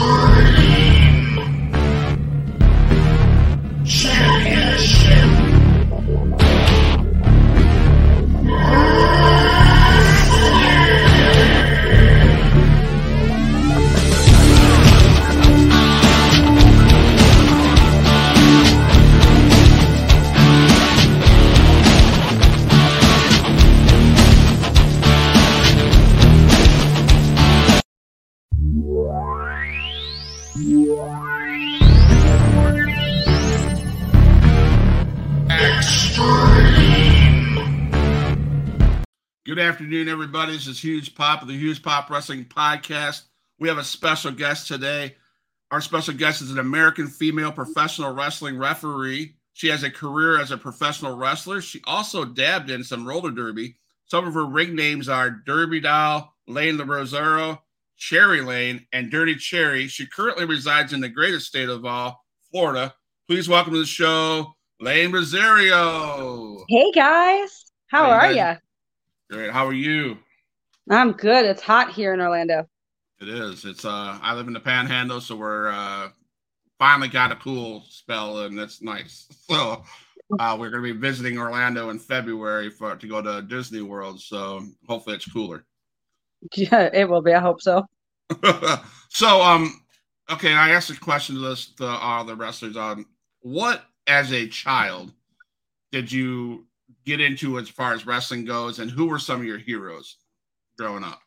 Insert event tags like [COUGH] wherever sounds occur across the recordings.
Good afternoon, everybody. This is Huge Pop of the Huge Pop Wrestling Podcast. We have a special guest today. Our special guest is an American female professional wrestling referee. She has a career as a professional wrestler. She also dabbed in some roller derby. Some of her ring names are Derby Doll, Lane LaRosero, Cherry Lane, and Dirty Cherry. She currently resides in the greatest state of all, Florida. Please welcome to the show, Layne Rosario. Hey guys, how Hey, are you? Great. How are you? I'm good. It's hot here in Orlando. It is. It's uh I live in the panhandle, so we're uh finally got a cool spell and that's nice. [LAUGHS] So uh we're gonna be visiting Orlando in February for to go to Disney World. So hopefully it's cooler. Yeah, it will be. I hope so. [LAUGHS] so um okay, I asked a question to this to all the wrestlers on what as a child did you get into as far as wrestling goes and who were some of your heroes growing up?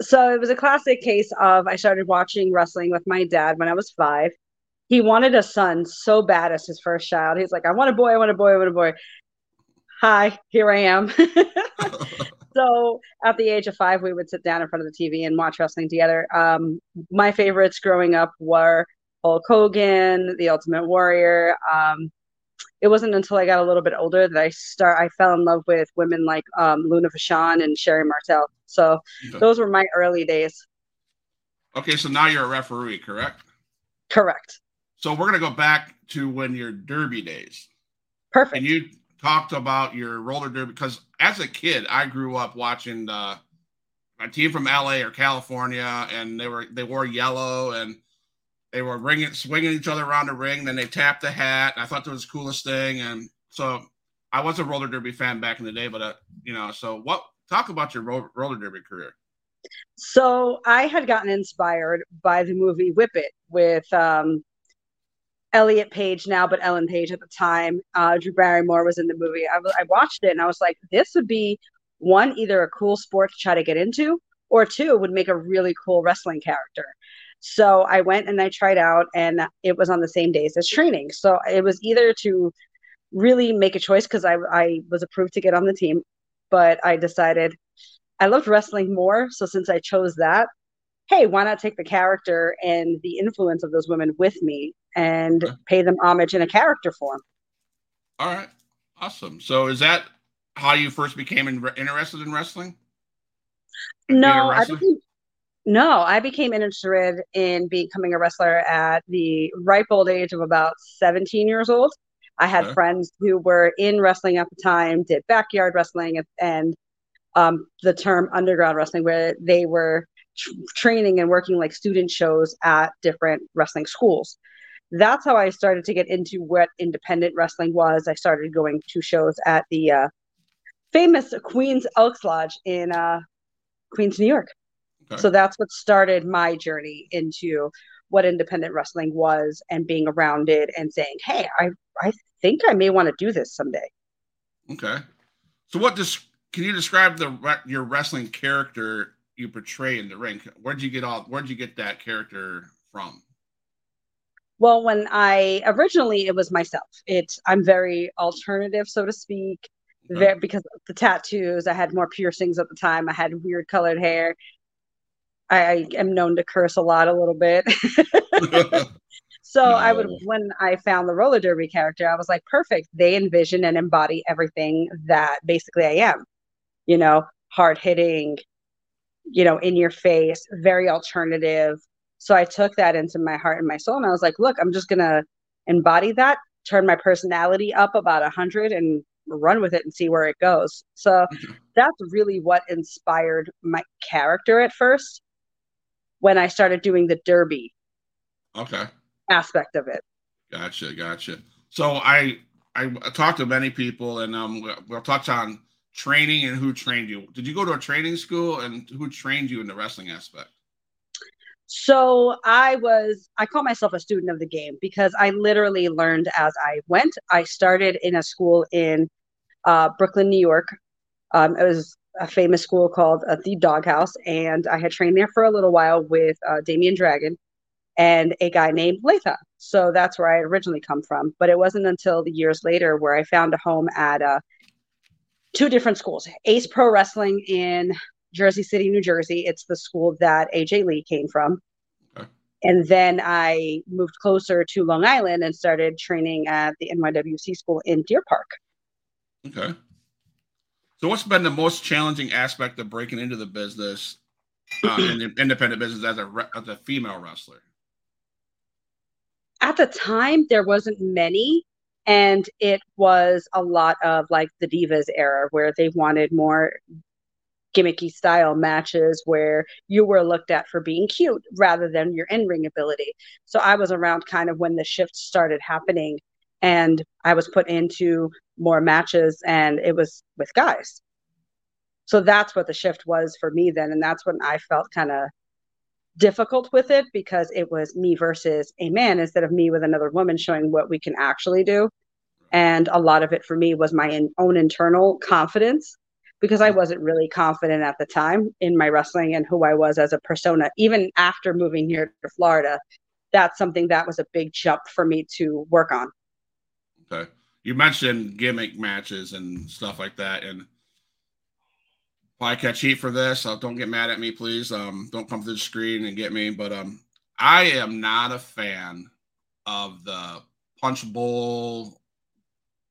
So it was a classic case of I started watching wrestling with my dad when I was five. He wanted a son so bad as his first child. He's like, I want a boy, I want a boy, I want a boy. Hi, here I am. [LAUGHS] so at the age of five, we would sit down in front of the TV and watch wrestling together. Um, my favorites growing up were Hulk Hogan, The Ultimate Warrior. Um, it wasn't until I got a little bit older that I start I fell in love with women like um, Luna Vachon and Sherri Martel. So Okay. those were my early days. okay, so now you're a referee, correct? Correct. So we're gonna go back to when your derby days. Perfect. And you talked about your roller derby because as a kid, I grew up watching the a team from LA or California, and they were they wore yellow and they were ringing, swinging each other around the ring. Then they tapped the hat. I thought that was the coolest thing, and so I was a roller derby fan back in the day. But uh, you know, so what? Talk about your ro- roller derby career. So I had gotten inspired by the movie Whip It with um, Elliot Page now, but Ellen Page at the time. Uh, Drew Barrymore was in the movie. I, watched it and I was like, this would be one, either a cool sport to try to get into, or two, would make a really cool wrestling character. So I went and I tried out, and it was on the same days as training. So it was either to really make a choice because I, I was approved to get on the team, but I decided I loved wrestling more. So since I chose that, hey, why not take the character and the influence of those women with me and Okay. pay them homage in a character form? All right, awesome. So is that how you first became in- interested in wrestling? No, I became, no, I became interested in becoming a wrestler at the ripe old age of about 17 years old. I had Okay. friends who were in wrestling at the time, did backyard wrestling and, and um, the term underground wrestling, where they were tr- training and working like student shows at different wrestling schools. That's how I started to get into what independent wrestling was. I started going to shows at the uh, famous Queens Elks Lodge in uh, Queens, New York. Okay. So that's what started my journey into what independent wrestling was and being around it and saying, "Hey, I I think I may want to do this someday." Okay. So what does can you describe the your wrestling character you portray in the ring? Where'd you get all where'd you get that character from? Well, when I originally it was myself. It's I'm very alternative, so to speak. Okay. Very, because of the tattoos, I had more piercings at the time. I had weird colored hair. I, I am known to curse a lot, a little bit. [LAUGHS] [LAUGHS] So I would, when I found the roller derby character, I was like, perfect. They envision and embody everything that basically I am. You know, hard hitting, you know, in your face, very alternative. So I took that into my heart and my soul, and I was like, look, I'm just gonna embody that, turn my personality up about a hundred, and run with it and see where it goes. So [LAUGHS] that's really what inspired my character at first when I started doing the derby Okay. Aspect of it. Gotcha, gotcha. So I I talked to many people, and um, we'll touch on training and who trained you. Did you go to a training school, and who trained you in the wrestling aspect? So I was, I call myself a student of the game because I literally learned as I went. I started in a school in uh, Brooklyn, New York. Um, it was a famous school called uh, the Doghouse, and I had trained there for a little while with uh, Damien Dragon and a guy named Latha. So that's where I originally come from. But it wasn't until the years later where I found a home at uh, two different schools Ace Pro Wrestling in Jersey City, New Jersey. It's the school that AJ Lee came from. Okay. And then I moved closer to Long Island and started training at the NYWC school in Deer Park. Okay. So, what's been the most challenging aspect of breaking into the business, uh, in the independent business as a as a female wrestler? At the time, there wasn't many, and it was a lot of like the divas era where they wanted more gimmicky style matches where you were looked at for being cute rather than your in ring ability. So I was around kind of when the shift started happening and I was put into more matches and it was with guys. So that's what the shift was for me then. And that's when I felt kind of difficult with it because it was me versus a man instead of me with another woman showing what we can actually do. And a lot of it for me was my in, own internal confidence because I wasn't really confident at the time in my wrestling and who I was as a persona. Even after moving here to Florida, that's something that was a big jump for me to work on. Okay. You mentioned gimmick matches and stuff like that. And I catch heat for this. So don't get mad at me, please. Um, don't come to the screen and get me. But um, I am not a fan of the punch bowl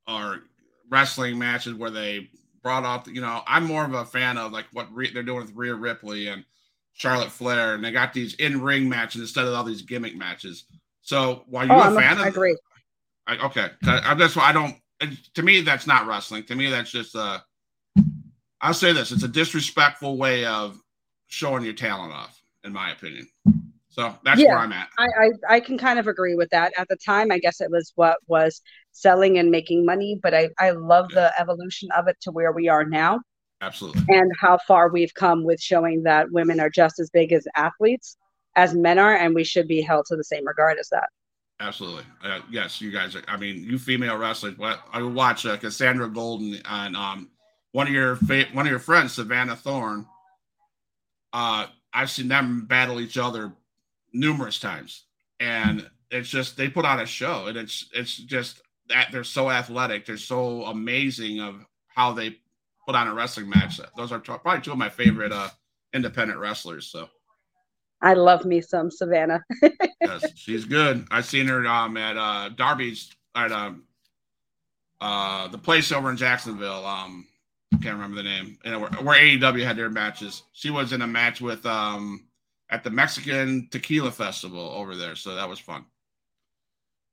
or wrestling matches where they brought up. You know, I'm more of a fan of like what re- they're doing with Rhea Ripley and Charlotte Flair, and they got these in ring matches instead of all these gimmick matches. So, while you're oh, a fan a, of, I agree. I, okay, I'm just I don't. To me, that's not wrestling. To me, that's just uh I'll say this: it's a disrespectful way of showing your talent off, in my opinion. So that's yeah, where I'm at. I, I, I can kind of agree with that. At the time, I guess it was what was selling and making money, but I, I love yeah. the evolution of it to where we are now. Absolutely. And how far we've come with showing that women are just as big as athletes as men are, and we should be held to the same regard as that. Absolutely. Uh, yes, you guys. Are, I mean, you female wrestlers. What I watch uh, Cassandra Golden and um, one of your fa- one of your friends, Savannah Thorne. Uh, I've seen them battle each other numerous times, and it's just they put on a show, and it's it's just that they're so athletic, they're so amazing of how they put on a wrestling match. Those are probably two of my favorite uh, independent wrestlers. So. I love me some Savannah. [LAUGHS] yes, she's good. I've seen her um, at uh, Darby's at um, uh, the place over in Jacksonville. Um, I can't remember the name. Know, where, where AEW had their matches. She was in a match with um, at the Mexican Tequila Festival over there. So that was fun.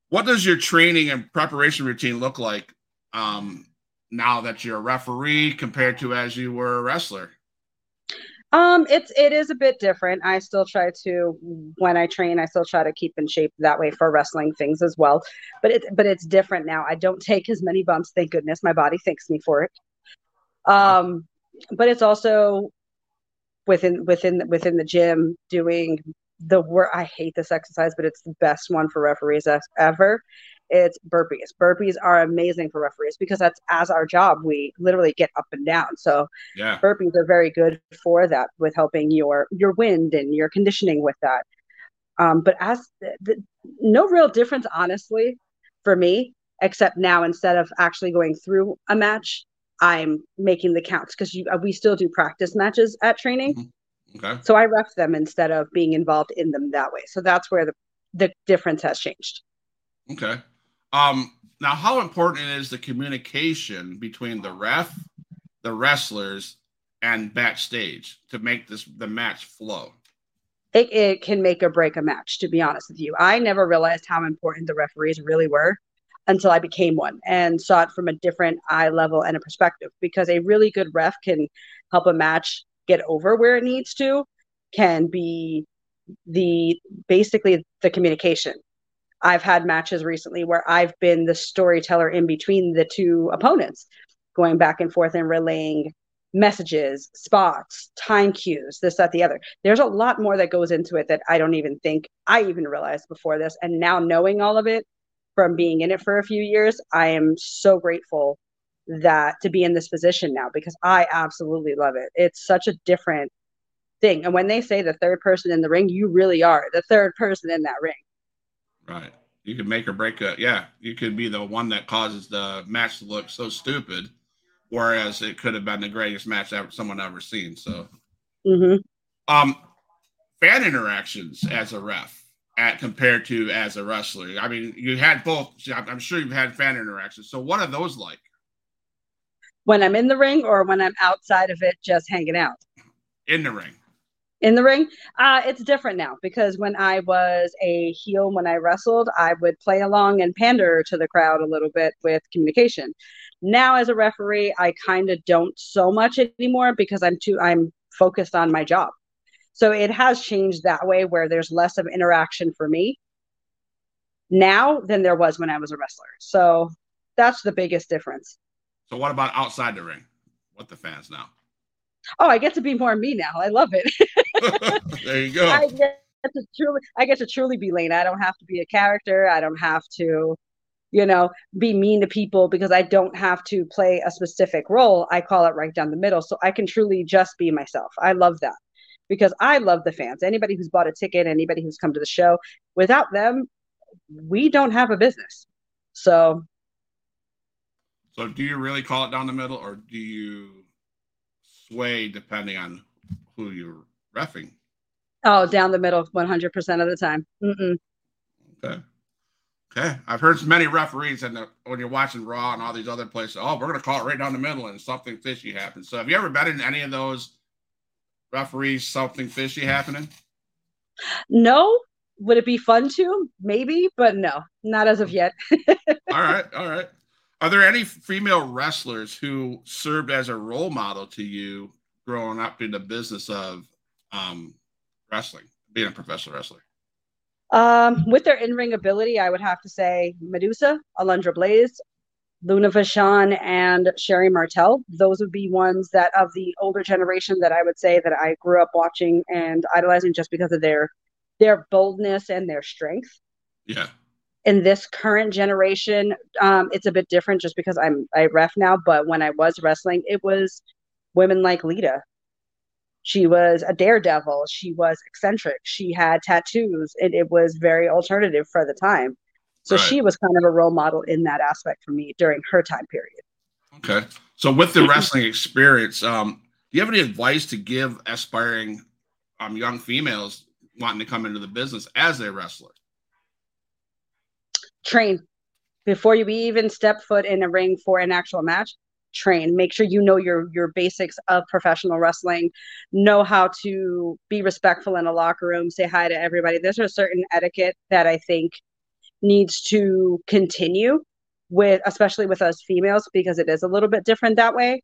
What does your training and preparation routine look like um, now that you're a referee compared to as you were a wrestler? Um, it's it is a bit different. I still try to when I train, I still try to keep in shape that way for wrestling things as well. But it but it's different now. I don't take as many bumps, thank goodness. My body thanks me for it. Um, but it's also within within within the gym doing the work. I hate this exercise, but it's the best one for referees ever. It's burpees. Burpees are amazing for referees because that's as our job. We literally get up and down. So yeah. burpees are very good for that with helping your your wind and your conditioning with that. Um, but as the, the, no real difference, honestly, for me, except now instead of actually going through a match, I'm making the counts because uh, we still do practice matches at training. Mm-hmm. Okay. So I ref them instead of being involved in them that way. So that's where the the difference has changed. Okay. Um now how important is the communication between the ref, the wrestlers, and backstage to make this the match flow? It, it can make or break a match, to be honest with you. I never realized how important the referees really were until I became one and saw it from a different eye level and a perspective because a really good ref can help a match get over where it needs to, can be the basically the communication. I've had matches recently where I've been the storyteller in between the two opponents, going back and forth and relaying messages, spots, time cues, this, that, the other. There's a lot more that goes into it that I don't even think I even realized before this. And now knowing all of it from being in it for a few years, I am so grateful that to be in this position now because I absolutely love it. It's such a different thing. And when they say the third person in the ring, you really are the third person in that ring. Right. You could make or break a yeah, you could be the one that causes the match to look so stupid whereas it could have been the greatest match ever someone ever seen. So, mm-hmm. um, fan interactions as a ref at compared to as a wrestler. I mean, you had both. I'm sure you've had fan interactions. So, what are those like? When I'm in the ring, or when I'm outside of it, just hanging out. In the ring. In the ring, uh, it's different now because when I was a heel, when I wrestled, I would play along and pander to the crowd a little bit with communication. Now as a referee i kind of don't so much anymore because i'm too i'm focused on my job. So it has changed that way where there's less of interaction for me now than there was when i was a wrestler. So that's the biggest difference. So what about outside the ring what the fans now oh i get to be more me now i love it [LAUGHS] there you go I get to truly i get to truly be Layne i don't have to be a character i don't have to you know, be mean to people because I don't have to play a specific role. I call it right down the middle. So I can truly just be myself. I love that because I love the fans. Anybody who's bought a ticket, anybody who's come to the show, without them, we don't have a business. So So do you really call it down the middle or do you sway depending on who you're refing? Oh, down the middle 100% of the time. Mm-mm. Okay. Okay, I've heard many referees, and when you're watching Raw and all these other places, oh, we're going to call it right down the middle, and something fishy happens. So, have you ever been in any of those referees? Something fishy happening? No. Would it be fun to? Maybe, but no, not as of hmm. yet. [LAUGHS] all right, all right. Are there any female wrestlers who served as a role model to you growing up in the business of um, wrestling, being a professional wrestler? Um, with their in-ring ability, I would have to say Medusa, Alundra Blaze, Luna Vachon, and Sherri Martel. Those would be ones that of the older generation that I would say that I grew up watching and idolizing just because of their their boldness and their strength. Yeah. In this current generation, um, it's a bit different just because I'm I ref now. But when I was wrestling, it was women like Lita, she was a daredevil. She was eccentric. She had tattoos. and it was very alternative for the time. So right. she was kind of a role model in that aspect for me during her time period. Okay. So with the wrestling experience, um, do you have any advice to give aspiring um, young females wanting to come into the business as a wrestler? Train. Before you even step foot in a ring for an actual match train. Make sure you know your your basics of professional wrestling. Know how to be respectful in a locker room say hi to everybody. There's a certain etiquette that i think needs to continue with especially with us females because it is a little bit different that way.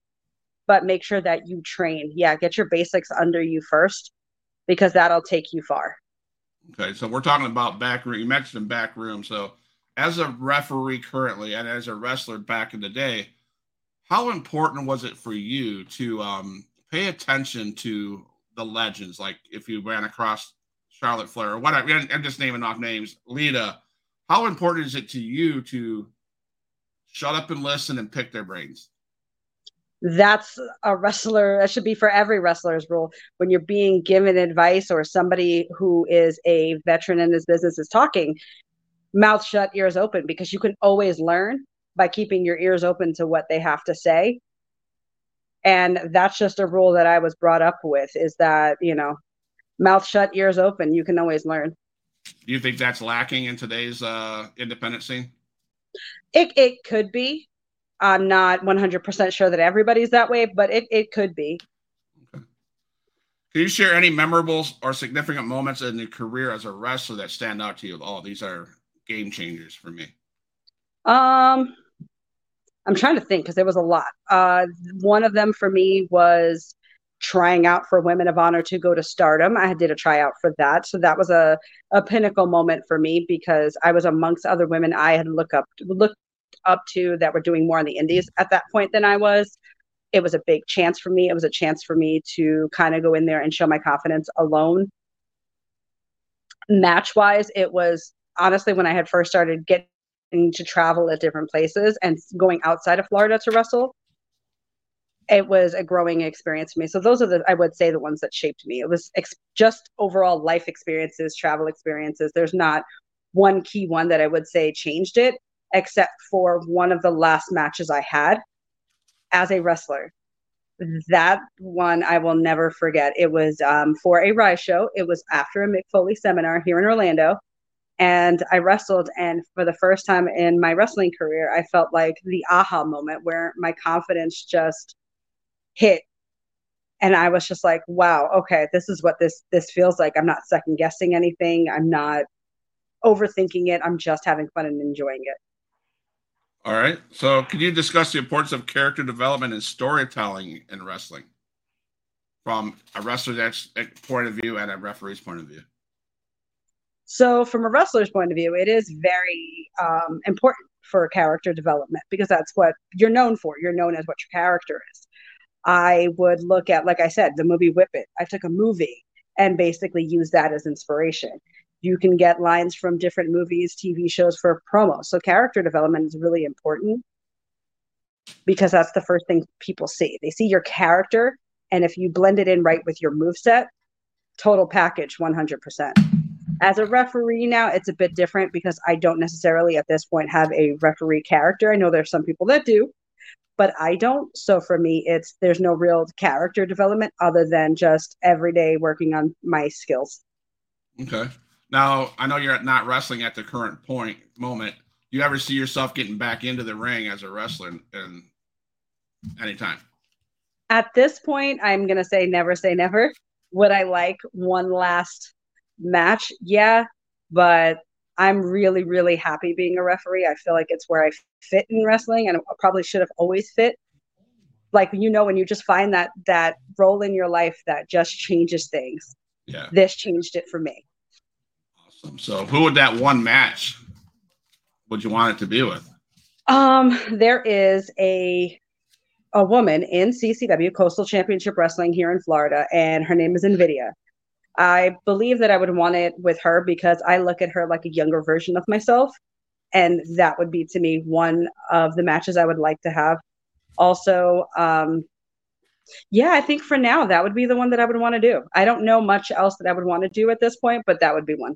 But make sure that you train. Yeah get your basics under you first because that'll take you far. Okay so we're talking about back room you mentioned back room so as a referee currently and as a wrestler back in the day how important was it for you to um, pay attention to the legends? Like if you ran across Charlotte Flair or whatever, I'm just naming off names, Lita. How important is it to you to shut up and listen and pick their brains? That's a wrestler. That should be for every wrestler's rule. When you're being given advice or somebody who is a veteran in this business is talking, mouth shut, ears open, because you can always learn by keeping your ears open to what they have to say. And that's just a rule that i was brought up with is that you know mouth shut ears open you can always learn. Do you think that's lacking in today's uh independent scene? It, it could be. I'm not 100% sure that everybody's that way but it, it could be. Okay. can you share any memorable or significant moments in your career as a wrestler that stand out to you oh these are game changers for me um, I'm trying to think because there was a lot. Uh, one of them for me was trying out for Women of Honor to go to Stardom. I did a tryout for that, so that was a a pinnacle moment for me because I was amongst other women I had looked up looked up to that were doing more on the Indies at that point than I was. It was a big chance for me. It was a chance for me to kind of go in there and show my confidence alone. Match wise, it was honestly when I had first started getting to travel at different places and going outside of Florida to wrestle it was a growing experience for me. So those are the I would say the ones that shaped me. It was ex- just overall life experiences, travel experiences. There's not one key one that I would say changed it, except for one of the last matches I had as a wrestler. That one I will never forget. It was um, for a Rise show. It was after a Mick Foley seminar here in Orlando. And I wrestled, and for the first time in my wrestling career, I felt like the aha moment where my confidence just hit. And i was just like wow okay this is what this this feels like. I'm not second guessing anything. I'm not overthinking it. I'm just having fun and enjoying it. All right. So can you discuss the importance of character development and storytelling in wrestling from a wrestler's point of view and a referee's point of view so from a wrestler's point of view it is very um, important for character development because that's what you're known for you're known as what your character is I would look at, like I said, the movie Whip It. I took a movie and basically used that as inspiration. You can get lines from different movies, TV shows for promo. So character development is really important because that's the first thing people see. They see your character, and if you blend it in right with your move set, total package 100%. As a referee now, it's a bit different because I don't necessarily at this point have a referee character. I know there's some people that do, but I don't. So for me, it's there's no real character development other than just every day working on my skills. Okay. Now I know you're not wrestling at the current point moment. You ever see yourself getting back into the ring as a wrestler and anytime? At this point, I'm gonna say never say never. Would I like one last match? Yeah, but I'm really, really happy being a referee. I feel like it's where I fit in wrestling and I probably should have always fit. Like you know, when you just find that that role in your life that just changes things. Yeah. This changed it for me. Awesome. So who would that one match would you want it to be with? Um, there is a a woman in CCW Coastal Championship Wrestling here in Florida, and her name is Invidia. I believe that I would want it with her because I look at her like a younger version of myself. And that would be to me one of the matches I would like to have. Also, um, yeah, I think for now that would be the one that I would want to do. I don't know much else that I would want to do at this point, but that would be one.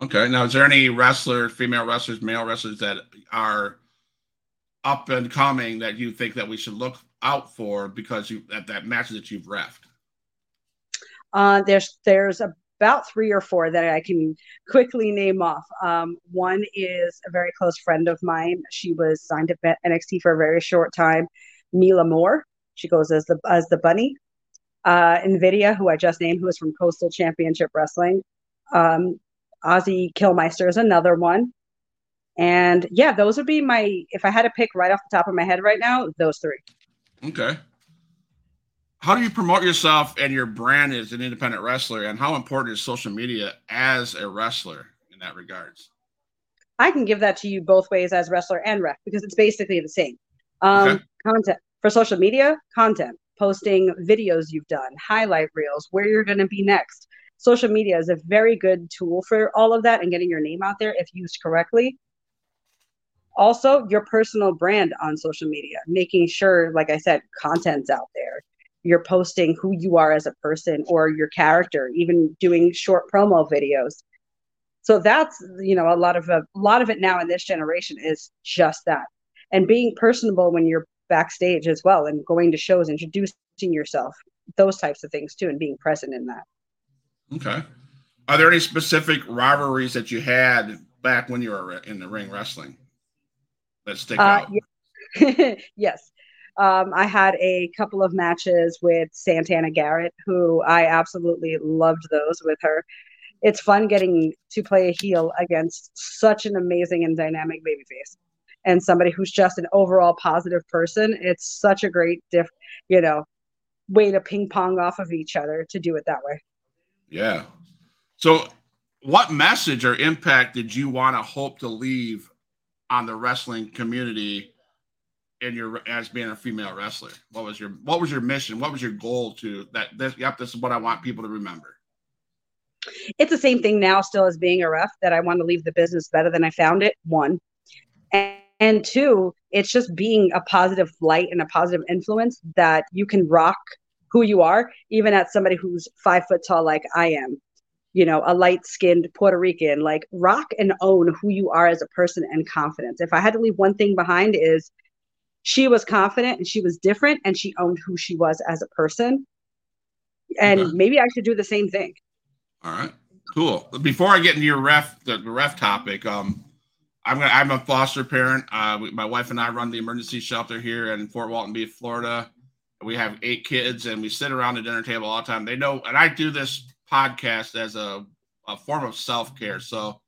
Okay. Now, is there any wrestler, female wrestlers, male wrestlers that are up and coming that you think that we should look out for because you at that matches that you've refed? Uh, there's there's about three or four that I can quickly name off. Um, one is a very close friend of mine. She was signed to NXT for a very short time. Mila Moore. She goes as the as the bunny. Uh, Invidia, who I just named, who is from Coastal Championship Wrestling. Um, Ozzy Killmeister is another one. And yeah, those would be my if I had to pick right off the top of my head right now, those three. Okay how do you promote yourself and your brand as an independent wrestler and how important is social media as a wrestler in that regards? I can give that to you both ways as wrestler and ref because it's basically the same. Um, okay. content for social media content posting videos you've done highlight reels where you're going to be next. Social media is a very good tool for all of that and getting your name out there if used correctly. Also your personal brand on social media making sure like i said content's out there you're posting who you are as a person or your character, even doing short promo videos. So that's you know a lot of a, a lot of it now in this generation is just that, and being personable when you're backstage as well, and going to shows, introducing yourself, those types of things too, and being present in that. Okay. Are there any specific rivalries that you had back when you were in the ring wrestling that stick uh, out? Yeah. [LAUGHS] yes. Um, I had a couple of matches with Santana Garrett, who I absolutely loved those with her. It's fun getting to play a heel against such an amazing and dynamic babyface and somebody who's just an overall positive person. It's such a great diff, you know, way to ping pong off of each other to do it that way. Yeah. So, what message or impact did you want to hope to leave on the wrestling community in your as being a female wrestler? What was your what was your mission? What was your goal to that? This, yep, this is what I want people to remember. It's the same thing now, still as being a ref, that I want to leave the business better than I found it. One, and, and two, it's just being a positive light and a positive influence that you can rock who you are, even at somebody who's five foot tall, like I am. You know, a light skinned Puerto Rican, like rock and own who you are as a person and confidence. If I had to leave one thing behind, is she was confident and she was different and she owned who she was as a person. And okay. maybe I should do the same thing. All right. Cool. Before I get into your ref the, the ref topic, um, I'm gonna, I'm a foster parent. Uh, we, my wife and I run the emergency shelter here in Fort Walton Beach, Florida. We have eight kids, and we sit around the dinner table all the time. They know, and I do this podcast as a, a form of self care. So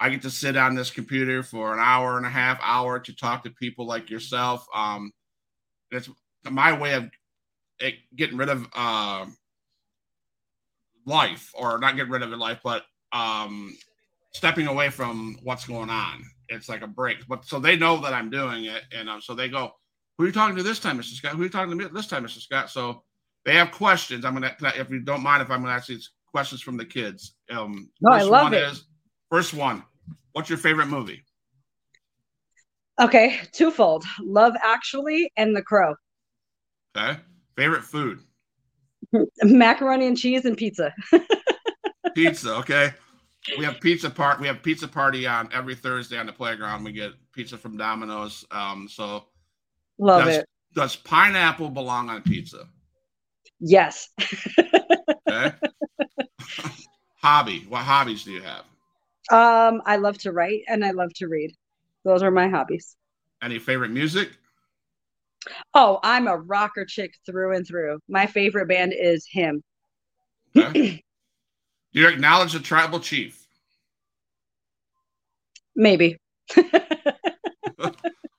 I get to sit on this computer for an hour and a half hour to talk to people like yourself. Um, it's my way of it, getting rid of uh, life, or not getting rid of life, but um, stepping away from what's going on. It's like a break. But so they know that I'm doing it, and um, so they go, "Who are you talking to this time, Mr. Scott? Who are you talking to this time, Mr. Scott?" So they have questions. I'm gonna, if you don't mind, if I'm gonna ask these questions from the kids. Um, no, I love it. Is, first one What's your favorite movie? Okay, twofold. Love Actually and The Crow. Okay. Favorite food? Macaroni and cheese and pizza. [LAUGHS] pizza, okay. We have pizza part. We have pizza party on every Thursday on the playground. We get pizza from Domino's. Um, so love does, it. Does pineapple belong on pizza? Yes. [LAUGHS] okay. [LAUGHS] Hobby. What hobbies do you have? Um, I love to write and I love to read. Those are my hobbies. Any favorite music? Oh, I'm a rocker chick through and through. My favorite band is HIM. Okay. Do [CLEARS THROAT] you acknowledge the tribal chief? Maybe. [LAUGHS]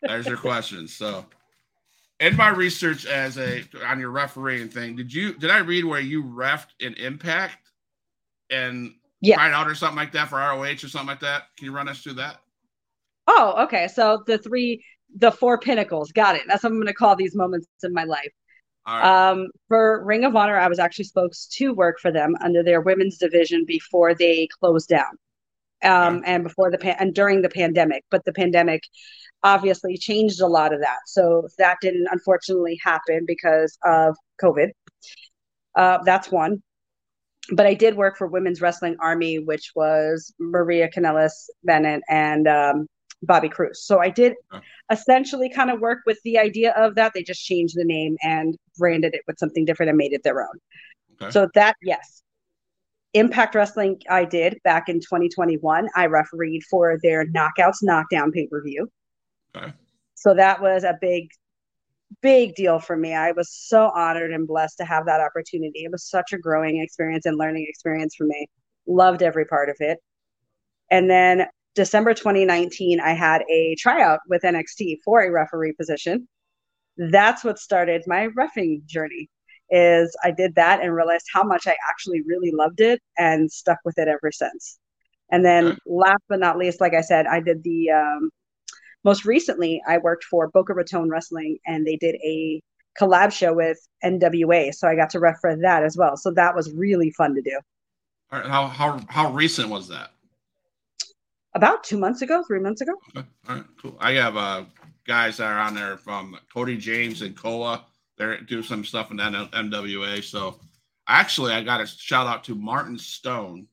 There's your question. So, in my research as a on your refereeing thing, did you did I read where you refed an impact and yeah. try out or something like that for ROH or something like that? Can you run us through that? Oh, okay. So the three, the four pinnacles. Got it. That's what I'm going to call these moments in my life. Right. Um, for Ring of Honor, I was actually supposed to work for them under their women's division before they closed down, um, and before the pan- and during the pandemic. But the pandemic obviously changed a lot of that, so that didn't unfortunately happen because of COVID. Uh, that's one but I did work for Women's Wrestling Army, which was Maria Kanellis Bennett and um, Bobby Cruz. So I did essentially kind of work with the idea of that. They just changed the name and branded it with something different and made it their own. Okay. So that, yes. Impact Wrestling, I did back in 2021. I refereed for their Knockouts Knockdown pay per view. Okay. So that was a big big deal for me. I was so honored and blessed to have that opportunity. It was such a growing experience and learning experience for me. Loved every part of it. And then December 2019, I had a tryout with NXT for a referee position. That's what started my refing journey. Is I did that and realized how much I actually really loved it and stuck with it ever since. And then, last but not least, like I said, I did the um, most recently, I worked for Boca Raton Wrestling, and they did a collab show with NWA, so I got to ref for that as well. So that was really fun to do. All right, how how how recent was that? About two months ago, three months ago. Okay. All right, cool. I have uh, guys that are on there from Cody James and Koa. They do some stuff in NWA. So actually, I got a shout out to Martin Stone.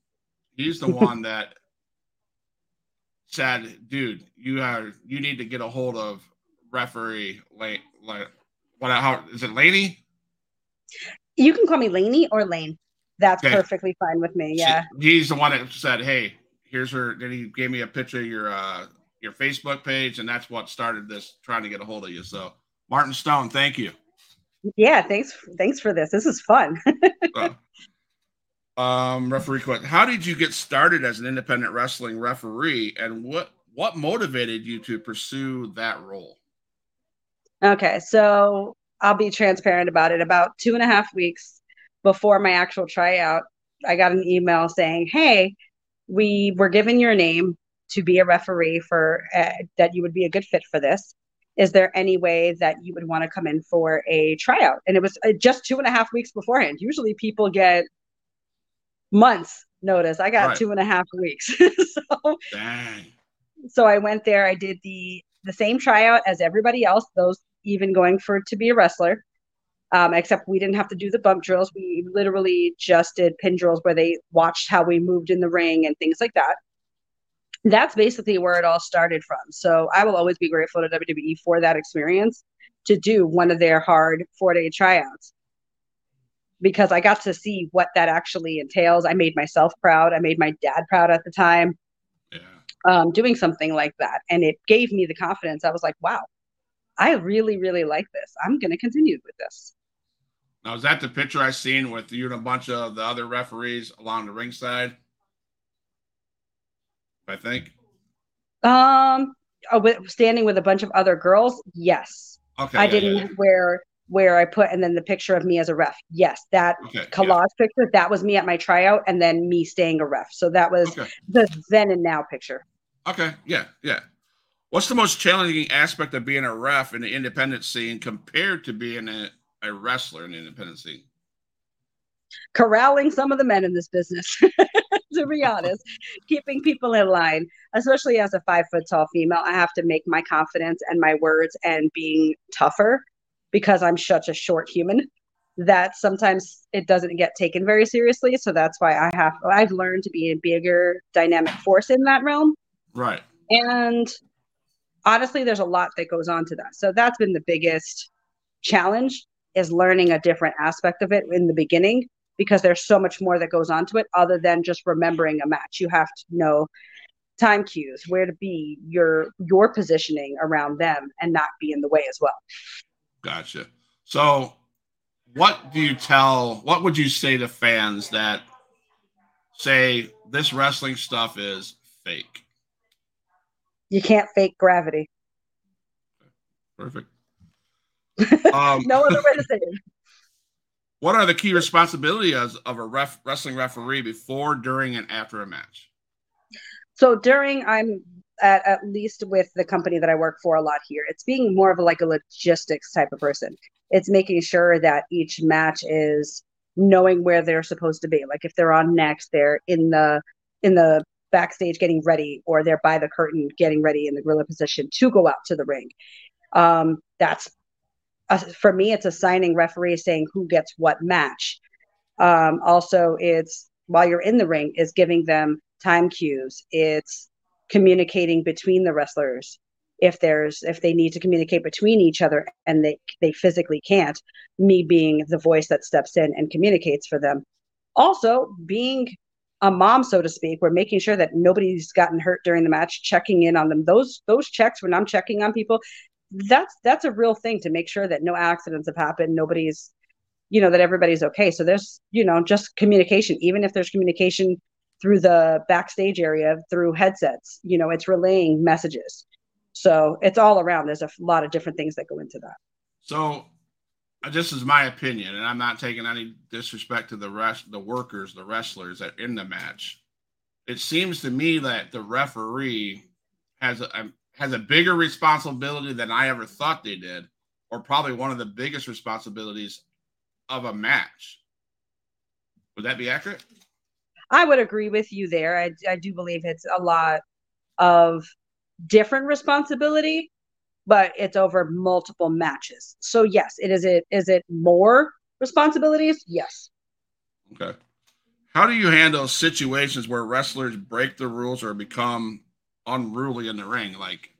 He's the [LAUGHS] one that said, "Dude, you are you need to get a hold of referee like like what how is it Laney?" You can call me Laney or Layne. That's okay. perfectly fine with me. Yeah. He's the one that said, "Hey, here's her." Then he gave me a picture of your uh your Facebook page, and that's what started this trying to get a hold of you. So, Martin Stone, thank you. Yeah, thanks. Thanks for this. This is fun. [LAUGHS] uh, um, referee question. How did you get started as an independent wrestling referee and what what motivated you to pursue that role? Okay, so I'll be transparent about it. About two and a half weeks before my actual tryout, I got an email saying, "Hey, we were given your name to be a referee for uh, that you would be a good fit for this. Is there any way that you would want to come in for a tryout?" And it was uh, just two and a half weeks beforehand. Usually, people get months notice. I got right. two and a half weeks. [LAUGHS] so, Dang. so I went there. I did the the same tryout as everybody else. Those even going for to be a wrestler. Um, except we didn't have to do the bump drills. We literally just did pin drills where they watched how we moved in the ring and things like that. That's basically where it all started from. So I will always be grateful to WWE for that experience to do one of their hard four day tryouts because I got to see what that actually entails. I made myself proud. I made my dad proud at the time. Yeah. Um, doing something like that. And it gave me the confidence. I was like, wow, I really, really like this. I'm going to continue with this. Now, is that the picture I seen with you and a bunch of the other referees along the ringside? I think. Um, oh, standing with a bunch of other girls. Yes. Okay. I yeah, didn't yeah. wear where I put and then the picture of me as a ref. Yes, that okay, collage yeah. picture, that was me at my tryout and then me staying a ref. So that was okay. the then and now picture. Okay. Yeah. Yeah. What's the most challenging aspect of being a ref in the independent scene compared to being a, a wrestler in the independent scene? Corralling some of the men in this business, [LAUGHS] to be honest, keeping people in line, especially as a five foot tall female. I have to make my confidence and my words and being tougher because I'm such a short human that sometimes it doesn't get taken very seriously. So that's why I have I've learned to be a bigger dynamic force in that realm. Right. And honestly, there's a lot that goes on to that. So that's been the biggest challenge is learning a different aspect of it in the beginning because there's so much more that goes on to it other than just remembering a match. You have to know time cues, where to be, your your positioning around them and not be in the way as well. Gotcha. So, what do you tell? What would you say to fans that say this wrestling stuff is fake? You can't fake gravity. Perfect. [LAUGHS] Um, no other way to say it. [LAUGHS] What are the key responsibilities of a ref, wrestling referee before, during, and after a match? So during, I'm at, at least with the company that I work for a lot here, it's being more of a, like a logistics type of person. It's making sure that each match is knowing where they're supposed to be. Like if they're on next, they're in the in the backstage getting ready, or they're by the curtain getting ready in the gorilla position to go out to the ring. Um, that's for me. It's assigning referees saying who gets what match. Um, also, it's while you're in the ring is giving them time cues. It's communicating between the wrestlers if there's if they need to communicate between each other and they they physically can't me being the voice that steps in and communicates for them. Also being a mom so to speak we're making sure that nobody's gotten hurt during the match checking in on them. Those those checks when i'm checking on people that's that's a real thing to make sure that no accidents have happened nobody's you know that everybody's okay. So there's you know just communication even if there's communication through the backstage area through headsets. You know, it's relaying messages. So it's all around. There's a lot of different things that go into that. So uh, this is my opinion, and I'm not taking any disrespect to the rest, the workers, the wrestlers that in the match. It seems to me that the referee has a has a bigger responsibility than I ever thought they did, or probably one of the biggest responsibilities of a match. Would that be accurate? I would agree with you there. I, I do believe it's a lot of different responsibility, but it's over multiple matches. So yes, it is it is it more responsibilities? Yes. Okay. How do you handle situations where wrestlers break the rules or become unruly in the ring? Like,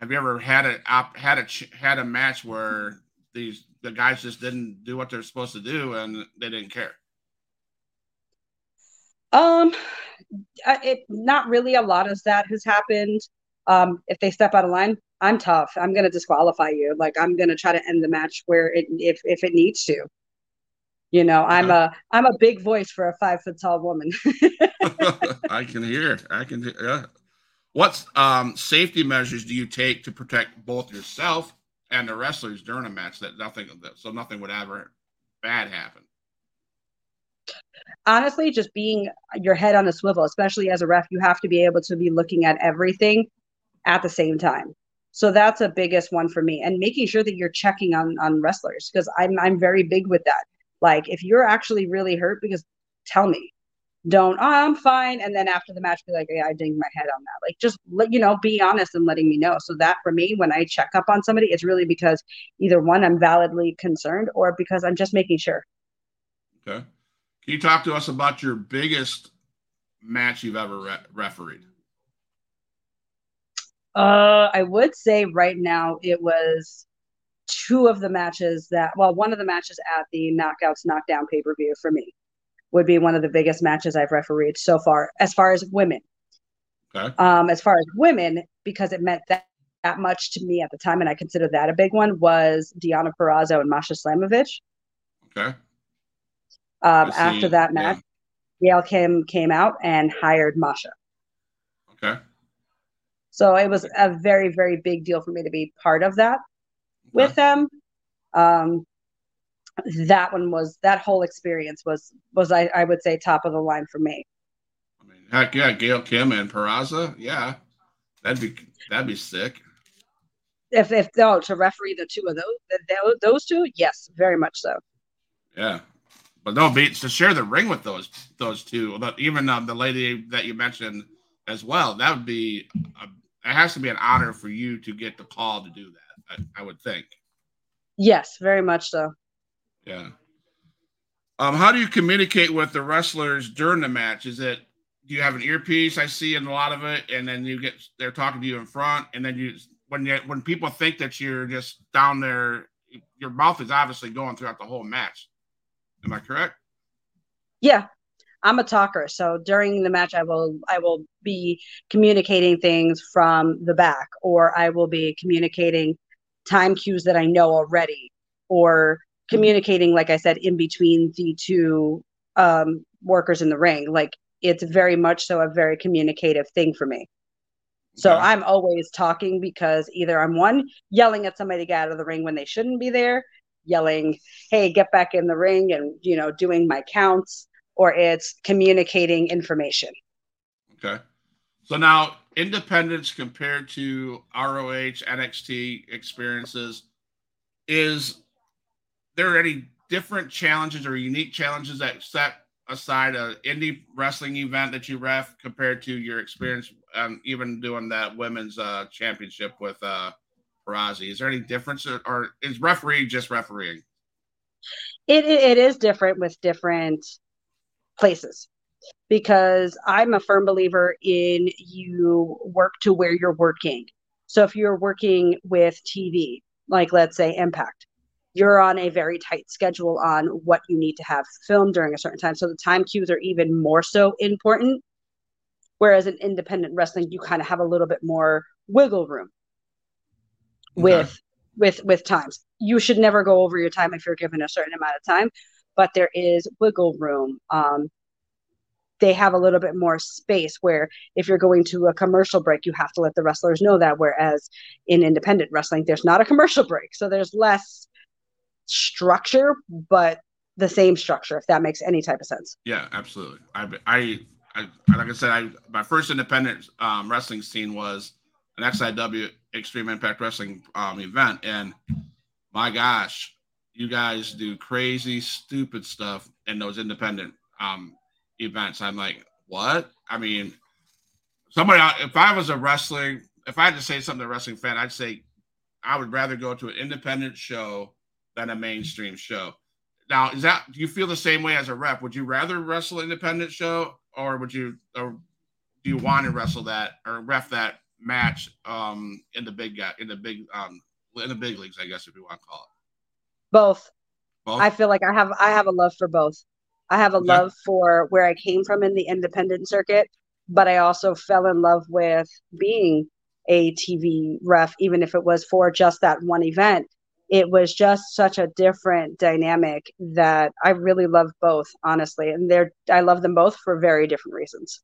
have you ever had a had a had a match where these the guys just didn't do what they're supposed to do and they didn't care? Um, it not really a lot of that has happened. Um, if they step out of line, I'm tough. I'm gonna disqualify you. Like I'm gonna try to end the match where it if if it needs to. You know, I'm a I'm a big voice for a five foot tall woman. [LAUGHS] [LAUGHS] I can hear. I can. Yeah. What um, safety measures do you take to protect both yourself and the wrestlers during a match that nothing so nothing would ever bad happen honestly just being your head on a swivel especially as a ref you have to be able to be looking at everything at the same time. So that's a biggest one for me and making sure that you're checking on on wrestlers because i'm i'm very big with that. Like if you're actually really hurt because tell me. Don't oh, i'm fine and then after the match be like yeah i dinged my head on that. Like just let you know be honest and letting me know. So that for me when i check up on somebody it's really because either one i'm validly concerned or because i'm just making sure. Okay can you talk to us about your biggest match you've ever re- refereed uh i would say right now it was two of the matches that well one of the matches at the knockouts knockdown pay-per-view for me would be one of the biggest matches I've refereed so far, as far as women. Okay. Um, as far as women, because it meant that, that much to me at the time, and I consider that a big one, was Deonna Purrazzo and Masha Slamovich. Okay. Um, after that match, yeah. Gail Kim came out and hired Masha. Okay. So it was a very, very big deal for me to be part of that okay. with them. Um, that one was that whole experience was was I, I would say top of the line for me. I mean, heck yeah, Gail Kim and Purrazzo, yeah, that'd be that'd be sick. If if oh to referee the two of those those two, yes, very much so. Yeah, but no, be to share the ring with those those two, even um, the lady that you mentioned as well. That would be a, it has to be an honor for you to get the call to do that. I, I would think. Yes, very much so. Yeah. Um, how do you communicate with the wrestlers during the match? Is it do you have an earpiece? I see in a lot of it, and then you get they're talking to you in front, and then you when you when people think that you're just down there, your mouth is obviously going throughout the whole match. Am I correct? Yeah, I'm a talker, so during the match, I will I will be communicating things from the back, or I will be communicating time cues that I know already, or communicating, like I said, in between the two um, workers in the ring. Like it's very much so a very communicative thing for me. So yeah. I'm always talking because either I'm one yelling at somebody to get out of the ring when they shouldn't be there, yelling, "Hey, get back in the ring," and you know, doing my counts, or it's communicating information. Okay. So now, independence compared to ROH, NXT experiences is there any different challenges or unique challenges that set aside a indie wrestling event that you ref compared to your experience um, even doing that women's uh, championship with uh Purrazzo? Is there any difference or, or is referee just refereeing? It, it, it is different with different places because I'm a firm believer in you work to where you're working. So if you're working with TV, like let's say Impact, you're on a very tight schedule on what you need to have filmed during a certain time. So the time cues are even more so important. Whereas in independent wrestling, you kind of have a little bit more wiggle room with okay. with with times. You should never go over your time if you're given a certain amount of time, but there is wiggle room. Um, they have a little bit more space where if you're going to a commercial break, you have to let the wrestlers know that. Whereas in independent wrestling, there's not a commercial break, so there's less structure, but the same structure, if that makes any type of sense. Yeah, absolutely. I, I, I like I said, I my first independent um, wrestling scene was an XIW Extreme Impact Wrestling um, event, and my gosh, you guys do crazy, stupid stuff in those independent um, events. I'm like, what? I mean, somebody. If I was a wrestling, if I had to say something to a wrestling fan, I'd say I would rather go to an independent show than a mainstream show. Now, is that do you feel the same way as a rep? Would you rather wrestle independent show, or would you, or do you want to wrestle that or ref that match um in the big guy in the big um in the big leagues? I guess if you want to call it both. both? I feel like I have I have a love for both. I have a yeah. love for where I came from in the independent circuit, but I also fell in love with being a TV ref, even if it was for just that one event it was just such a different dynamic that I really love both, honestly. And they're I love them both for very different reasons.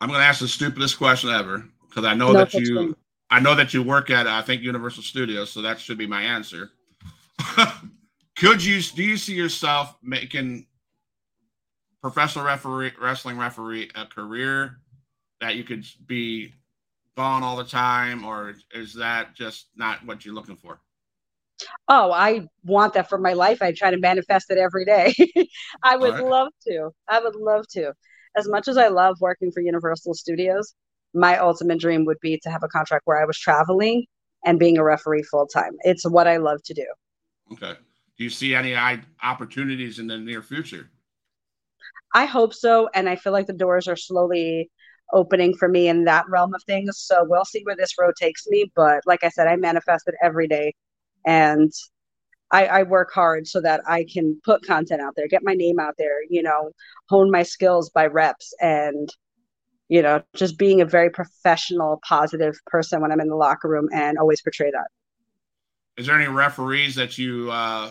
I'm going to ask the stupidest question ever because I know no that you I know that you work at I think Universal Studios, so that should be my answer. [LAUGHS] Could you do you see yourself making professional referee wrestling referee a career that you could be gone all the time, or is that just not what you're looking for? Oh, I want that for my life. I try to manifest it every day. [LAUGHS] I would right. love to. I would love to. As much as I love working for Universal Studios, my ultimate dream would be to have a contract where I was traveling and being a referee full time. It's what I love to do. Okay. Do you see any opportunities in the near future? I hope so. And I feel like the doors are slowly opening for me in that realm of things. So we'll see where this road takes me. But like I said, I manifest it every day. And I, I, work hard so that I can put content out there, get my name out there, you know, hone my skills by reps and, you know, just being a very professional, positive person when I'm in the locker room and always portray that. Is there any referees that you uh,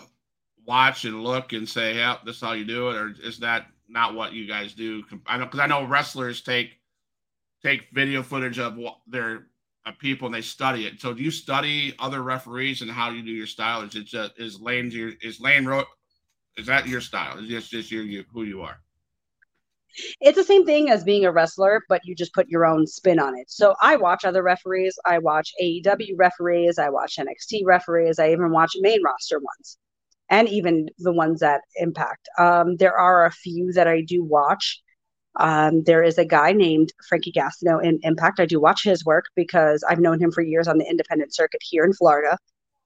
watch and look and say, yeah, this is how you do it? Or is that not what you guys do? I know, because I know wrestlers take take video footage of their people and they study it. So do you study other referees and how you do your style? Is it just is Layne your is Layne wrote is that your style? Is just just your you who you are? It's the same thing as being a wrestler, but you just put your own spin on it. So I watch other referees. I watch AEW referees. I watch NXT referees. I even watch main roster ones, and even the ones that Impact. Um, there are a few that I do watch um, there is a guy named Frankie Gastineau in Impact. I do watch his work because I've known him for years on the independent circuit here in Florida.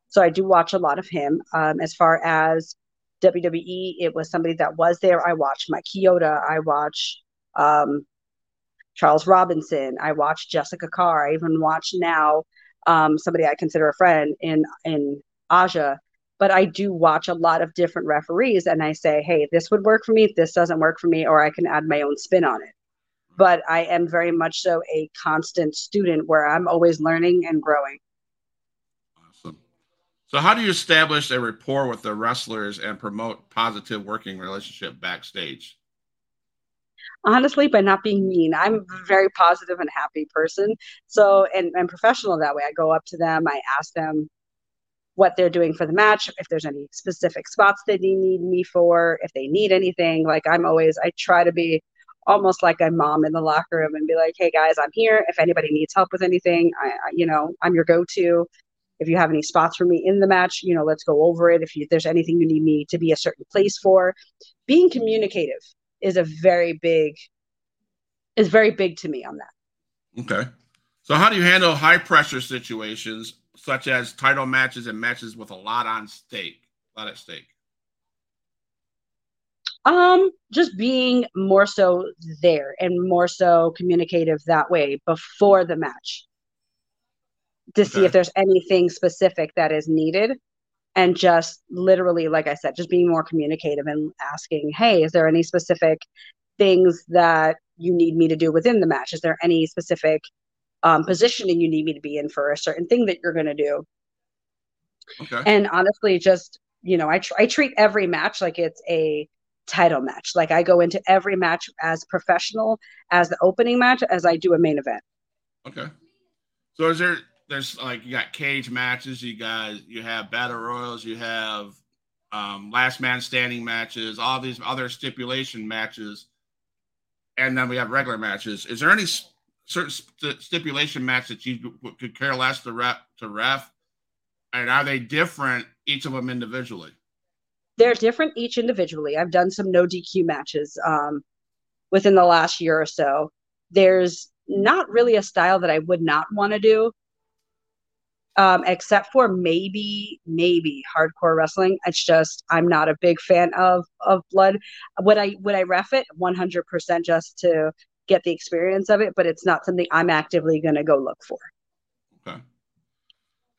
So I do watch a lot of him. Um, as far as WWE, it was somebody that was there. I watched Mike Chioda. I watch um, Charles Robinson. I watch Jessica Carr. I even watch now um, somebody I consider a friend in in Aja but I do watch a lot of different referees and I say, hey, this would work for me, this doesn't work for me, or I can add my own spin on it. But I am very much so a constant student where I'm always learning and growing. Awesome. So, how do you establish a rapport with the wrestlers and promote positive working relationship backstage? honestly by not being mean i'm a very positive and happy person so and, and professional that way i go up to them i ask them what they're doing for the match, if there's any specific spots that they need me for, if they need anything. Like I'm always, I try to be almost like a mom in the locker room and be like, hey guys, I'm here. If anybody needs help with anything, I, I you know, I'm your go-to. If you have any spots for me in the match, you know, let's go over it. If you, there's anything you need me to be a certain place for, being communicative is a very big, is very big to me on that. Okay. So how do you handle high pressure situations such as title matches and matches with a lot on stake, a lot at stake? Um, just being more so there and more so communicative that way before the match to okay. see if there's anything specific that is needed. And just literally, like I said, just being more communicative and asking, hey, is there any specific things that you need me to do within the match? Is there any specific um, positioning you need me to be in for a certain thing that you're going to do. Okay. And honestly, just you know, I tr- I treat every match like it's a title match. Like I go into every match as professional as the opening match as I do a main event. Okay. So is there there's like you got cage matches, you guys you have battle royals, you have um, last man standing matches, all these other stipulation matches, and then we have regular matches. Is there any certain st- stipulation match that you could care less to ref to ref, and are they different each of them individually? They're different each individually. I've done some no DQ matches um, within the last year or so. There's not really a style that I would not want to do, um, except for maybe maybe hardcore wrestling. It's just I'm not a big fan of of blood. Would I would I ref it 100 percent just to get the experience of it, but it's not something I'm actively going to go look for. Okay.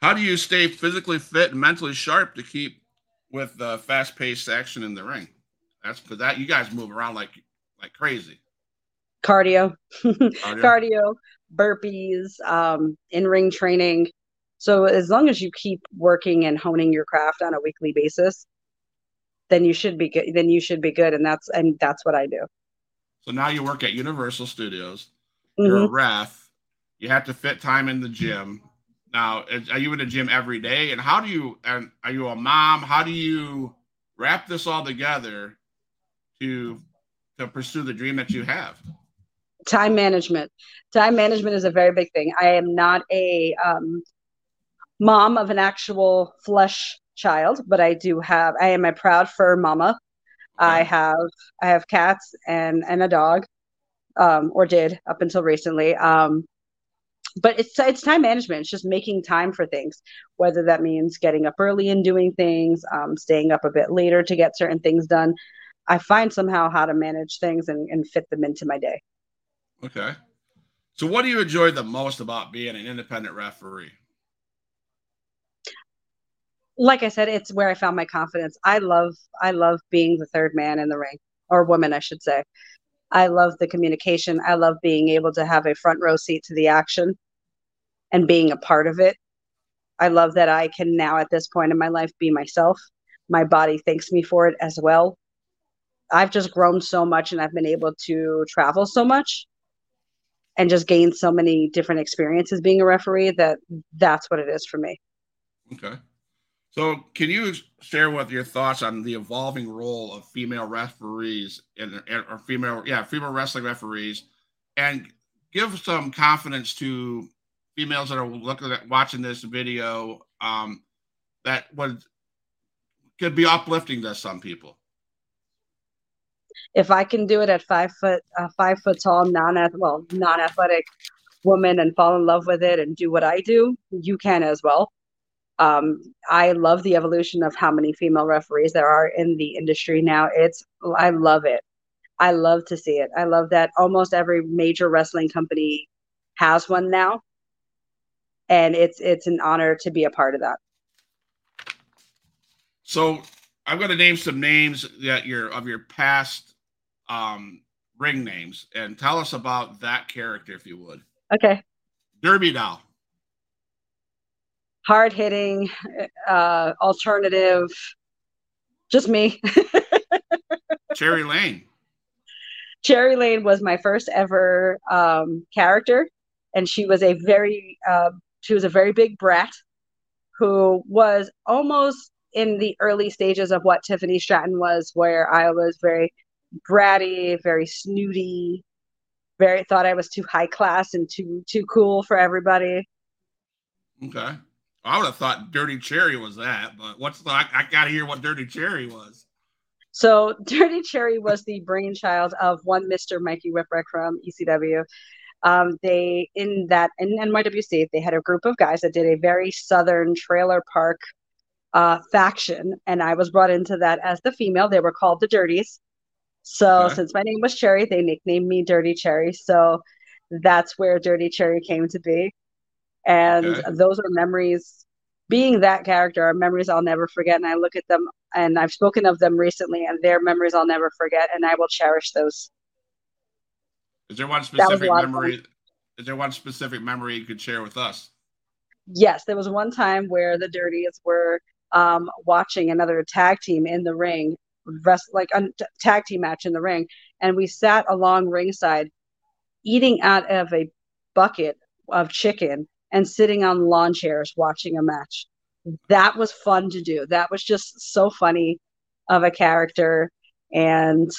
How do you stay physically fit and mentally sharp to keep with the fast paced action in the ring? That's because that you guys move around like like crazy. Cardio, cardio, [LAUGHS] cardio burpees, um, in ring training. So as long as you keep working and honing your craft on a weekly basis, then you should be good. Then you should be good, and that's and that's what I do. So now you work at Universal Studios. You're mm-hmm. a ref. You have to fit time in the gym. now, are you in the gym every day? And how do you, and are you a mom? How do you wrap this all together to, to pursue the dream that you have? Time management. Time management is a very big thing. I am not a um, mom of an actual flesh child, but I do have, I am a proud fur mama. I have, I have cats and, and a dog, um, or did up until recently. Um, but it's it's time management. It's just making time for things, whether that means getting up early and doing things, um, staying up a bit later to get certain things done. I find somehow how to manage things and, and fit them into my day. Okay. So, what do you enjoy the most about being an independent referee? Like I said, it's where I found my confidence. I love I love being the third man in the ring, or woman, I should say. I love the communication. I love being able to have a front row seat to the action and being a part of it. I love that I can now, at this point in my life, be myself. My body thanks me for it as well. I've just grown so much and I've been able to travel so much and just gain so many different experiences being a referee that that's what it is for me. Okay. So, can you share with your thoughts on the evolving role of female referees in, or female, yeah, female wrestling referees, and give some confidence to females that are looking at watching this video um, that would could be uplifting to some people. If I can do it at five foot, uh, five foot tall, non well, non athletic woman, and fall in love with it and do what I do, you can as well. Um, I love the evolution of how many female referees there are in the industry now. It's I love it. I love to see it. I love that almost every major wrestling company has one now, and it's it's an honor to be a part of that. So I'm going to name some names that your of your past um, ring names, and tell us about that character, if you would. Okay. Derby Doll hard hitting, uh, alternative, just me. [LAUGHS] Cherry Lane. Cherry Lane was my first ever um, character, and she was a very uh, she was a very big brat who was almost in the early stages of what Tiffany Stratton was, where I was very bratty, very snooty, very thought I was too high class and too too cool for everybody. Okay. I would have thought Dirty Cherry was that, but what's the? I, I got to hear what Dirty Cherry was. So [LAUGHS] Dirty Cherry was the brainchild of one Mr. Mikey Whipwreck from ECW. Um, they in that in NYWC they had a group of guys that did a very southern trailer park uh, faction, and I was brought into that as the female. They were called the Dirties. So okay. since my name was Cherry, they nicknamed me Dirty Cherry. So that's where Dirty Cherry came to be and okay. those are memories. Being that character are memories i'll never forget and i look at them and i've spoken of them recently and their memories i'll never forget and i will cherish those. Is there one specific memory is there one specific memory you could share with us? Yes there was one time where the dirties were um, watching another tag team in the ring rest like a tag team match in the ring and we sat along ringside eating out of a bucket of chicken and sitting on lawn chairs watching a match. That was fun to do. That was just so funny of a character. And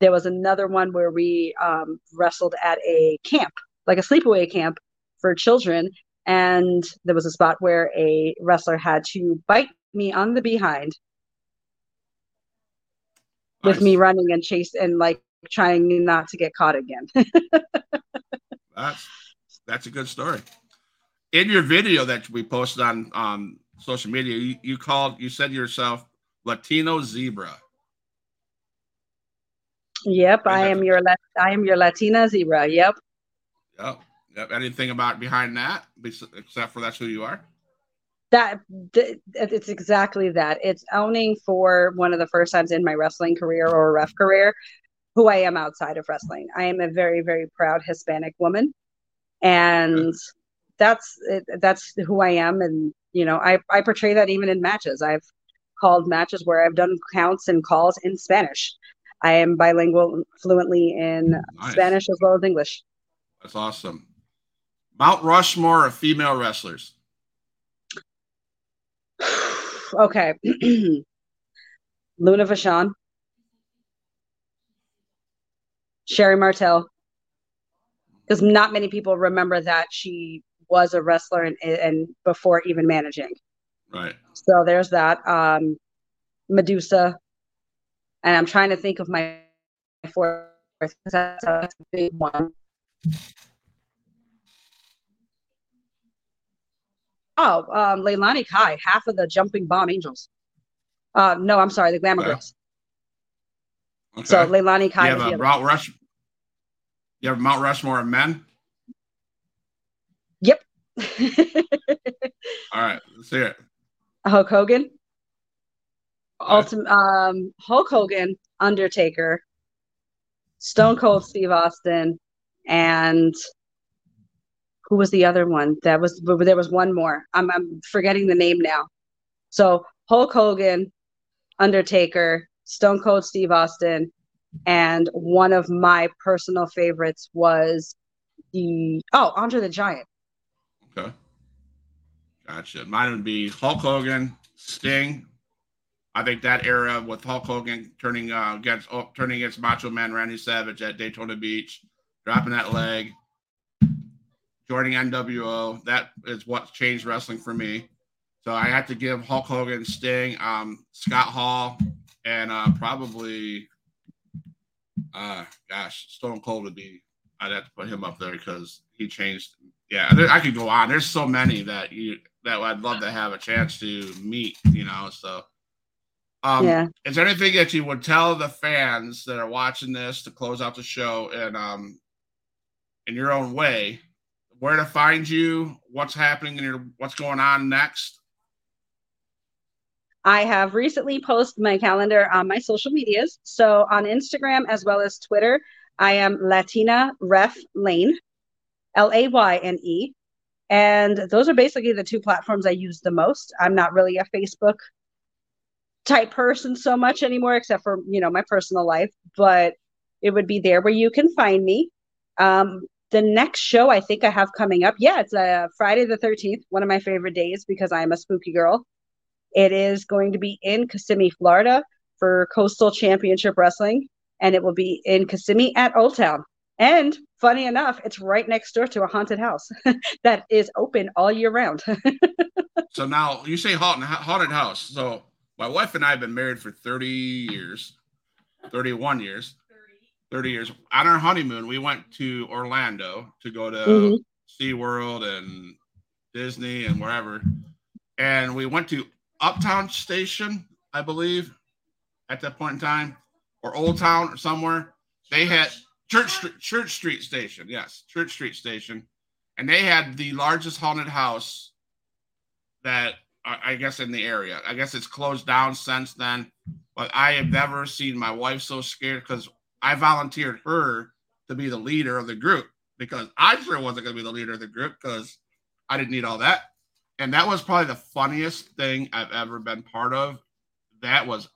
there was another one where we um, wrestled at a camp, like a sleepaway camp for children. And there was a spot where a wrestler had to bite me on the behind nice. with me running and chase and like trying not to get caught again. [LAUGHS] that's that's a good story in your video that we posted on um, social media, you, you called, you said yourself Latino zebra. Yep, I am your I am your Latina zebra. Yep. Yep. Yep. Anything about behind that, except for that's who you are. That it's exactly that. It's owning for one of the first times in my wrestling career or ref career who I am outside of wrestling. I am a very very proud Hispanic woman, and that's that's who I am, and you know, I I portray that even in matches. I've called matches where I've done counts and calls in Spanish. I am bilingual fluently in nice. Spanish as well as English. That's awesome. Mount Rushmore of female wrestlers. [SIGHS] okay. [CLEARS THROAT] Luna Vachon. Sherri Martel. Because not many people remember that she was a wrestler and, and before even managing. Right. So there's that. Um, Medusa. And I'm trying to think of my fourth that's a big one. Oh, um, Leilani Kai, half of the Jumping Bomb Angels. Uh, no, I'm sorry, the Glamour Okay. Girls. Okay. So Leilani Kai you have a. Mount Rush. You have Mount Rushmore of men. Yep. [LAUGHS] All right, let's hear it. Hulk Hogan. Ultimate um Hulk Hogan, Undertaker, Stone Cold Steve Austin, and who was the other one? That was there was one more. I'm I'm forgetting the name now. So Hulk Hogan, Undertaker, Stone Cold Steve Austin, and one of my personal favorites was the oh Andre the Giant. Okay. Gotcha. Mine would be Hulk Hogan, Sting. I think that era with Hulk Hogan turning uh, against oh, turning against Macho Man Randy Savage at Daytona Beach, dropping that leg, joining NWO. That is what changed wrestling for me. So I had to give Hulk Hogan, Sting, um, Scott Hall, and uh, probably, uh, gosh, Stone Cold would be. I'd have to put him up there because he changed. Yeah, there, I could go on. There's so many that you that I'd love to have a chance to meet. You know, so. Um, yeah. Is there anything that you would tell the fans that are watching this to close out the show and um in your own way, where to find you, what's happening in your what's going on next? I have recently posted my calendar on my social medias. So on Instagram as well as Twitter, I am Latina Ref Layne, L A Y N E. And those are basically the two platforms I use the most. I'm not really a Facebook type person so much anymore, except for, you know, my personal life, but it would be there where you can find me. Um, the next show I think I have coming up, yeah, it's uh, Friday the 13th, one of my favorite days because I'm a spooky girl. It is going to be in Kissimmee, Florida for Coastal Championship Wrestling, and it will be in Kissimmee at Old Town. And funny enough, it's right next door to a haunted house [LAUGHS] that is open all year round. [LAUGHS] So now you say haunted, haunted house. So my wife and I have been married for 30 years, 31 years, 30 years. On our honeymoon, we went to Orlando to go to Mhm. SeaWorld and Disney and wherever. And we went to Uptown Station, I believe, at that point in time, or Old Town or somewhere. They had Church Street, Church Street Station, yes, Church Street Station, and they had the largest haunted house that I guess in the area. I guess it's closed down since then, but I have never seen my wife so scared because I volunteered her to be the leader of the group because I sure wasn't going to be the leader of the group because I didn't need all that. And that was probably the funniest thing I've ever been part of. That was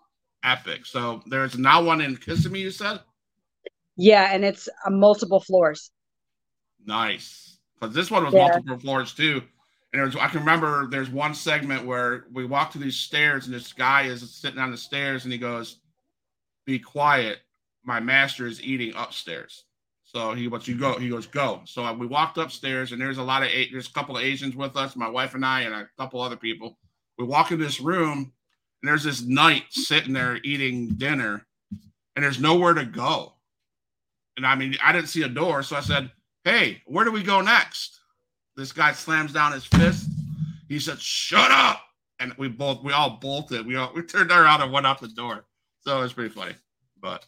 epic. So there's now one in Kissimmee, you said? Yeah, and it's uh, multiple floors. Nice. Because this one was Yeah. multiple floors too. And was, I can remember there's one segment where we walk to these stairs and this guy is sitting on the stairs and he goes, Be quiet. My master is eating upstairs. So he wants you go. He goes, Go. So we walked upstairs and there's a lot of there's a couple of Asians with us, my wife and I, and a couple other people. We walk in this room and there's this knight sitting there eating dinner and there's nowhere to go. And I mean, I didn't see a door. So I said, Hey, where do we go next? This guy slams down his fist. He said, Shut up. And we both, we all bolted. We all, we turned around and went out the door. So it was pretty funny. But,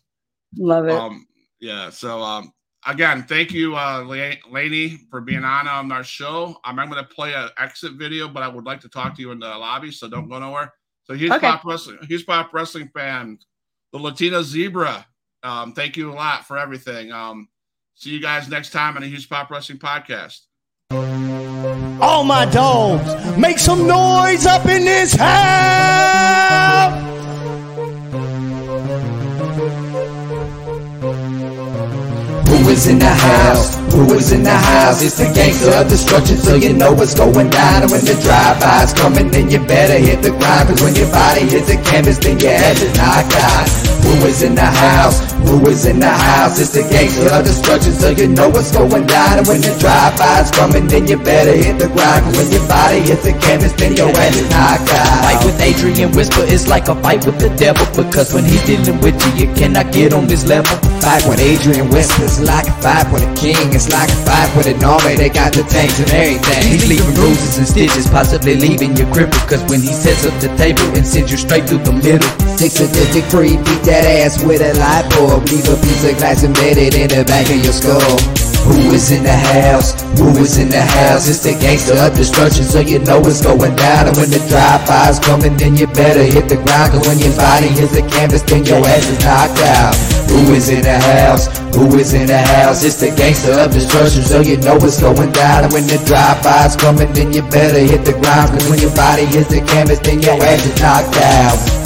Love it. um, yeah. So, um, again, thank you, uh, La- Lainey, for being on um, our show. Um, I'm going to play an exit video, but I would like to talk to you in the lobby. So don't go nowhere. So he's Okay. pop wrestling, he's pop wrestling fan, the Latina Zebra. Um, thank you a lot for everything. Um, see you guys next time on the Huge Pop Wrestling Podcast. All my dogs, make some noise up in this house. Who is is in the house? Who is in the house? It's the gangster of destruction, so you know what's going down. And when the drive-by's coming, then you better hit the grind. Cause when your body hits the canvas, then your ass is knocked out. Who is in the house? Who is in the house? It's the gangster of destruction, so you know what's going down. And when the drive-by's coming, then you better hit the ground. Cause when your body hits the canvas, then your ass is knocked out. Fight with Adrian Whisper is like a fight with the devil because when he's dealing with you, you cannot get on this level. Fight with Adrian Whispers like a fight with a king. It's like a fight with an army. They got the tanks and everything. He's leaving bruises and stitches, possibly leaving you crippled because when he sets up the table and sends you straight through the middle. Six sadistic free, beat that ass with a light bulb. Leave a piece of glass embedded in the back of your skull. Who is in the house? Who is in the house? It's the gangster of destruction, so you know it's going down. And when the drive-by's coming, then you better hit the ground. Cause when your body hits the canvas, then your ass is knocked out. Who is in the house? Who is in the house? It's the gangster of destruction, so you know it's going down. And when the drive-by's coming, then you better hit the ground. Cause when your body hits the canvas, then your ass is knocked out.